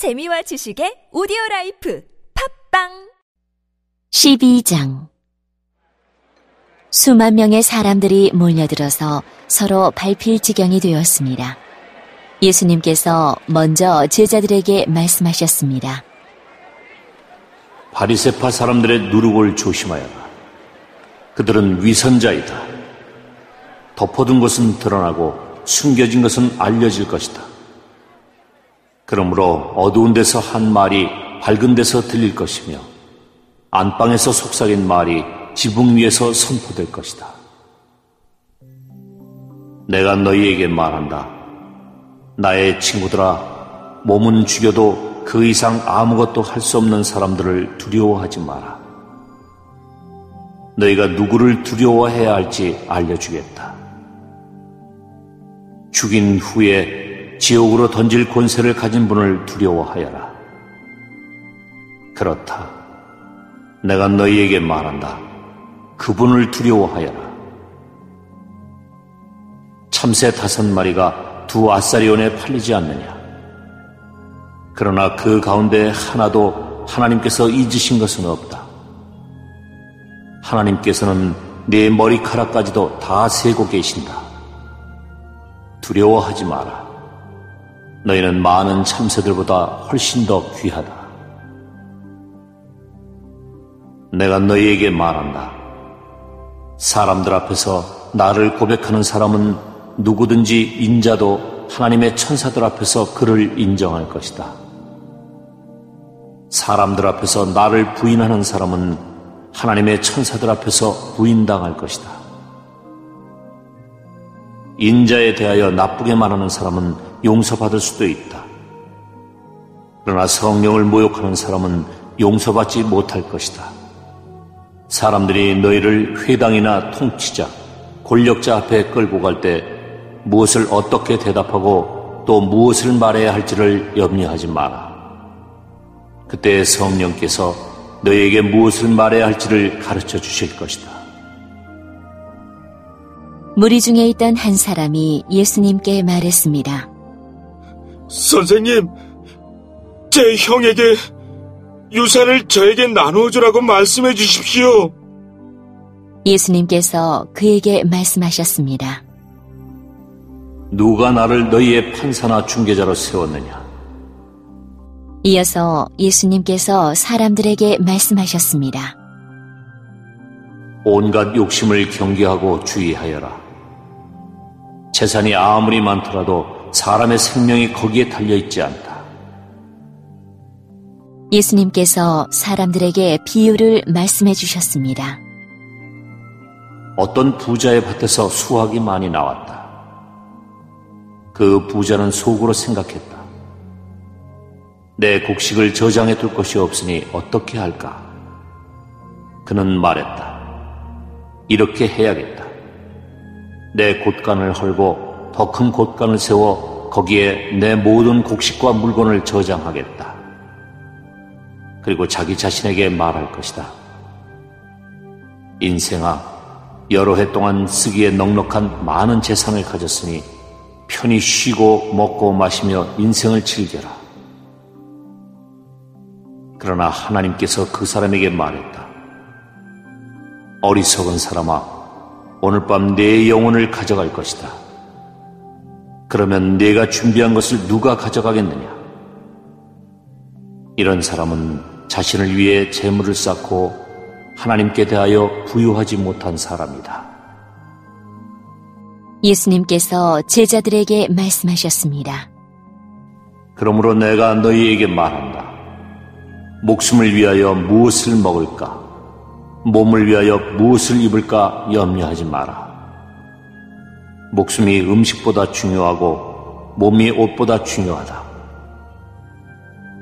재미와 지식의 오디오 라이프 팟빵 12장 수만 명의 사람들이 몰려들어서 서로 밟힐 지경이 되었습니다. 예수님께서 먼저 제자들에게 말씀하셨습니다. 바리새파 사람들의 누룩을 조심하여라. 그들은 위선자이다. 덮어둔 것은 드러나고 숨겨진 것은 알려질 것이다. 그러므로 어두운 데서 한 말이 밝은 데서 들릴 것이며 안방에서 속삭인 말이 지붕 위에서 선포될 것이다. 내가 너희에게 말한다. 나의 친구들아, 몸은 죽여도 그 이상 아무것도 할 수 없는 사람들을 두려워하지 마라. 너희가 누구를 두려워해야 할지 알려주겠다. 죽인 후에 지옥으로 던질 권세를 가진 분을 두려워하여라. 그렇다. 내가 너희에게 말한다. 그분을 두려워하여라. 참새 다섯 마리가 두 아사리온에 팔리지 않느냐. 그러나 그 가운데 하나도 하나님께서 잊으신 것은 없다. 하나님께서는 네 머리카락까지도 다 세고 계신다. 두려워하지 마라. 너희는 많은 참새들보다 훨씬 더 귀하다. 내가 너희에게 말한다. 사람들 앞에서 나를 고백하는 사람은 누구든지 인자도 하나님의 천사들 앞에서 그를 인정할 것이다. 사람들 앞에서 나를 부인하는 사람은 하나님의 천사들 앞에서 부인당할 것이다. 인자에 대하여 나쁘게 말하는 사람은 용서받을 수도 있다. 그러나 성령을 모욕하는 사람은 용서받지 못할 것이다. 사람들이 너희를 회당이나 통치자, 권력자 앞에 끌고 갈 때 무엇을 어떻게 대답하고 또 무엇을 말해야 할지를 염려하지 마라. 그때 성령께서 너희에게 무엇을 말해야 할지를 가르쳐 주실 것이다. 무리 중에 있던 한 사람이 예수님께 말했습니다. 선생님, 제 형에게 유산을 저에게 나누어주라고 말씀해 주십시오. 예수님께서 그에게 말씀하셨습니다. 누가 나를 너희의 판사나 중개자로 세웠느냐? 이어서 예수님께서 사람들에게 말씀하셨습니다. 온갖 욕심을 경계하고 주의하여라. 재산이 아무리 많더라도 사람의 생명이 거기에 달려있지 않다. 예수님께서 사람들에게 비유를 말씀해 주셨습니다. 어떤 부자의 밭에서 수확이 많이 나왔다. 그 부자는 속으로 생각했다. 내 곡식을 저장해 둘 것이 없으니 어떻게 할까? 그는 말했다. 이렇게 해야겠다. 내 곳간을 헐고 더 큰 곳간을 세워 거기에 내 모든 곡식과 물건을 저장하겠다. 그리고 자기 자신에게 말할 것이다. 인생아, 여러 해 동안 쓰기에 넉넉한 많은 재산을 가졌으니 편히 쉬고 먹고 마시며 인생을 즐겨라. 그러나 하나님께서 그 사람에게 말했다. 어리석은 사람아, 오늘 밤 내 영혼을 가져갈 것이다. 그러면 내가 준비한 것을 누가 가져가겠느냐? 이런 사람은 자신을 위해 재물을 쌓고 하나님께 대하여 부유하지 못한 사람이다. 예수님께서 제자들에게 말씀하셨습니다. 그러므로 내가 너희에게 말한다. 목숨을 위하여 무엇을 먹을까? 몸을 위하여 무엇을 입을까 염려하지 마라. 목숨이 음식보다 중요하고 몸이 옷보다 중요하다.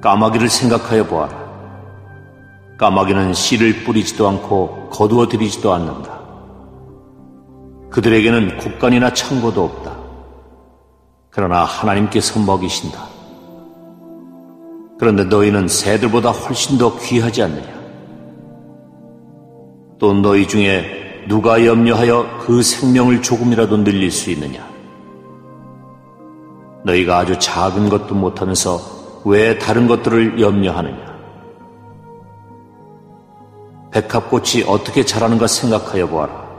까마귀를 생각하여 보아라. 까마귀는 씨를 뿌리지도 않고 거두어 들이지도 않는다. 그들에게는 국간이나 창고도 없다. 그러나 하나님께서 먹이신다. 그런데 너희는 새들보다 훨씬 더 귀하지 않느냐? 또 너희 중에 누가 염려하여 그 생명을 조금이라도 늘릴 수 있느냐? 너희가 아주 작은 것도 못하면서 왜 다른 것들을 염려하느냐? 백합꽃이 어떻게 자라는가 생각하여 보아라.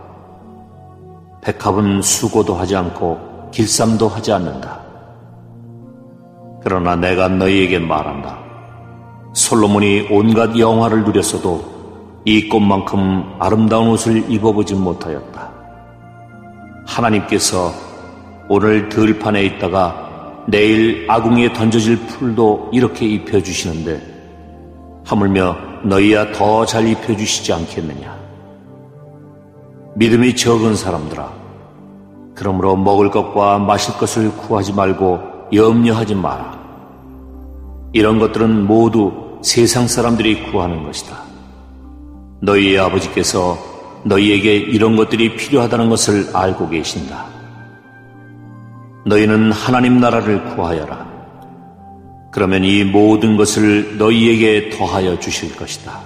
백합은 수고도 하지 않고 길쌈도 하지 않는다. 그러나 내가 너희에게 말한다. 솔로몬이 온갖 영화를 누렸어도 이 꽃만큼 아름다운 옷을 입어보지 못하였다. 하나님께서 오늘 들판에 있다가 내일 아궁이에 던져질 풀도 이렇게 입혀주시는데 하물며 너희야 더 잘 입혀주시지 않겠느냐. 믿음이 적은 사람들아. 그러므로 먹을 것과 마실 것을 구하지 말고 염려하지 마라. 이런 것들은 모두 세상 사람들이 구하는 것이다. 너희의 아버지께서 너희에게 이런 것들이 필요하다는 것을 알고 계신다. 너희는 하나님 나라를 구하여라. 그러면 이 모든 것을 너희에게 더하여 주실 것이다.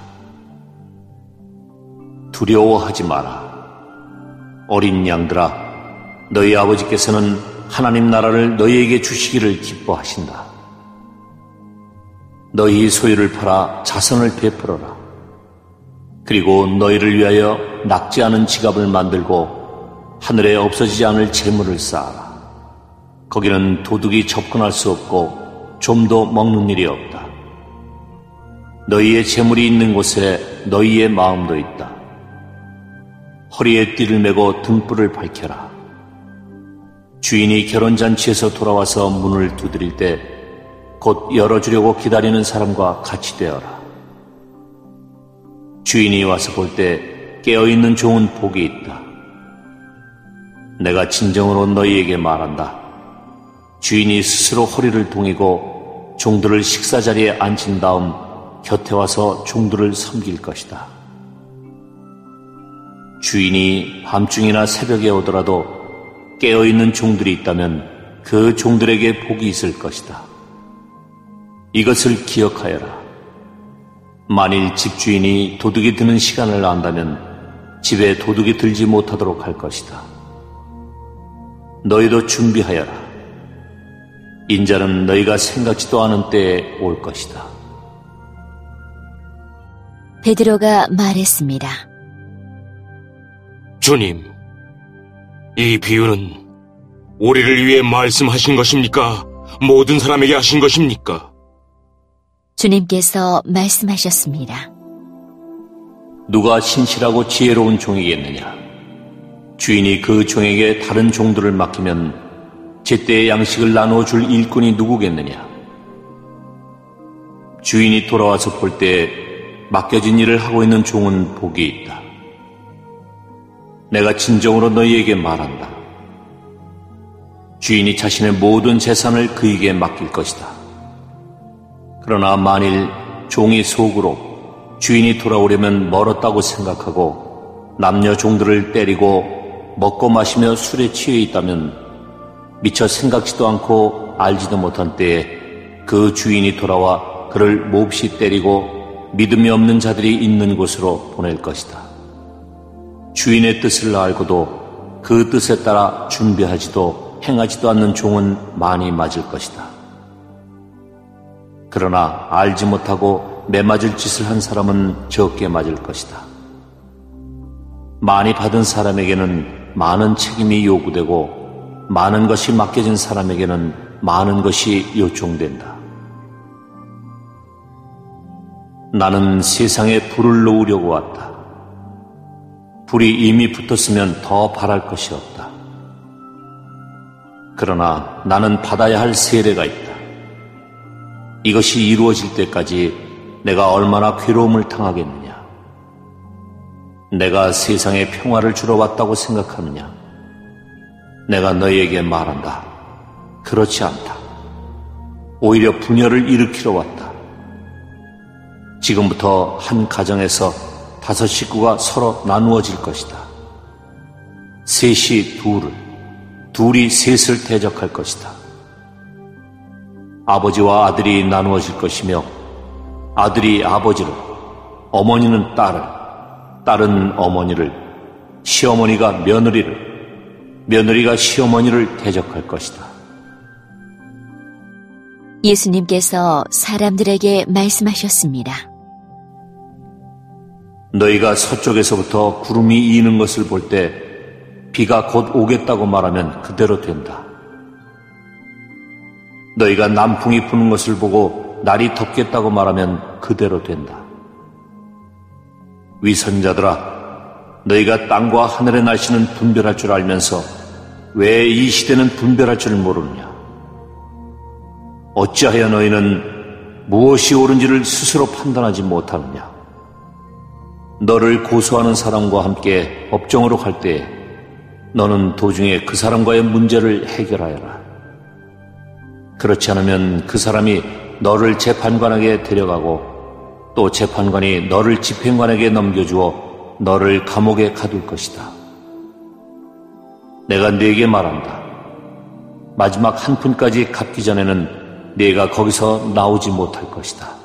두려워하지 마라. 어린 양들아, 너희 아버지께서는 하나님 나라를 너희에게 주시기를 기뻐하신다. 너희 소유를 팔아 자선을 베풀어라. 그리고 너희를 위하여 낙지 않은 지갑을 만들고 하늘에 없어지지 않을 재물을 쌓아라. 거기는 도둑이 접근할 수 없고 좀도 먹는 일이 없다. 너희의 재물이 있는 곳에 너희의 마음도 있다. 허리에 띠를 메고 등불을 밝혀라. 주인이 결혼잔치에서 돌아와서 문을 두드릴 때 곧 열어주려고 기다리는 사람과 같이 되어라. 주인이 와서 볼 때 깨어있는 종은 복이 있다. 내가 진정으로 너희에게 말한다. 주인이 스스로 허리를 동이고 종들을 식사 자리에 앉힌 다음 곁에 와서 종들을 섬길 것이다. 주인이 밤중이나 새벽에 오더라도 깨어있는 종들이 있다면 그 종들에게 복이 있을 것이다. 이것을 기억하여라. 만일 집주인이 도둑이 드는 시간을 안다면 집에 도둑이 들지 못하도록 할 것이다. 너희도 준비하여라. 인자는 너희가 생각지도 않은 때에 올 것이다. 베드로가 말했습니다. 주님, 이 비유는 우리를 위해 말씀하신 것입니까? 모든 사람에게 하신 것입니까? 주님께서 말씀하셨습니다. 누가 신실하고 지혜로운 종이겠느냐? 주인이 그 종에게 다른 종들을 맡기면 제때의 양식을 나누어 줄 일꾼이 누구겠느냐? 주인이 돌아와서 볼 때 맡겨진 일을 하고 있는 종은 복이 있다. 내가 진정으로 너희에게 말한다. 주인이 자신의 모든 재산을 그에게 맡길 것이다. 그러나 만일 종이 속으로 주인이 돌아오려면 멀었다고 생각하고 남녀 종들을 때리고 먹고 마시며 술에 취해 있다면 미처 생각지도 않고 알지도 못한 때에 그 주인이 돌아와 그를 몹시 때리고 믿음이 없는 자들이 있는 곳으로 보낼 것이다. 주인의 뜻을 알고도 그 뜻에 따라 준비하지도 행하지도 않는 종은 많이 맞을 것이다. 그러나 알지 못하고 매맞을 짓을 한 사람은 적게 맞을 것이다. 많이 받은 사람에게는 많은 책임이 요구되고 많은 것이 맡겨진 사람에게는 많은 것이 요청된다. 나는 세상에 불을 놓으려고 왔다. 불이 이미 붙었으면 더 바랄 것이 없다. 그러나 나는 받아야 할 세례가 있다. 이것이 이루어질 때까지 내가 얼마나 괴로움을 당하겠느냐. 내가 세상에 평화를 주러 왔다고 생각하느냐. 내가 너희에게 말한다. 그렇지 않다. 오히려 분열을 일으키러 왔다. 지금부터 한 가정에서 다섯 식구가 서로 나누어질 것이다. 셋이 둘을, 둘이 셋을 대적할 것이다. 아버지와 아들이 나누어질 것이며 아들이 아버지를, 어머니는 딸을, 딸은 어머니를, 시어머니가 며느리를, 며느리가 시어머니를 대적할 것이다. 예수님께서 사람들에게 말씀하셨습니다. 너희가 서쪽에서부터 구름이 이는 것을 볼 때 비가 곧 오겠다고 말하면 그대로 된다. 너희가 남풍이 부는 것을 보고 날이 덥겠다고 말하면 그대로 된다. 위선자들아, 너희가 땅과 하늘의 날씨는 분별할 줄 알면서 왜 이 시대는 분별할 줄 모르느냐? 어찌하여 너희는 무엇이 옳은지를 스스로 판단하지 못하느냐? 너를 고소하는 사람과 함께 법정으로 갈 때에 너는 도중에 그 사람과의 문제를 해결하여라. 그렇지 않으면 그 사람이 너를 재판관에게 데려가고 또 재판관이 너를 집행관에게 넘겨주어 너를 감옥에 가둘 것이다. 내가 네게 말한다. 마지막 한 푼까지 갚기 전에는 네가 거기서 나오지 못할 것이다.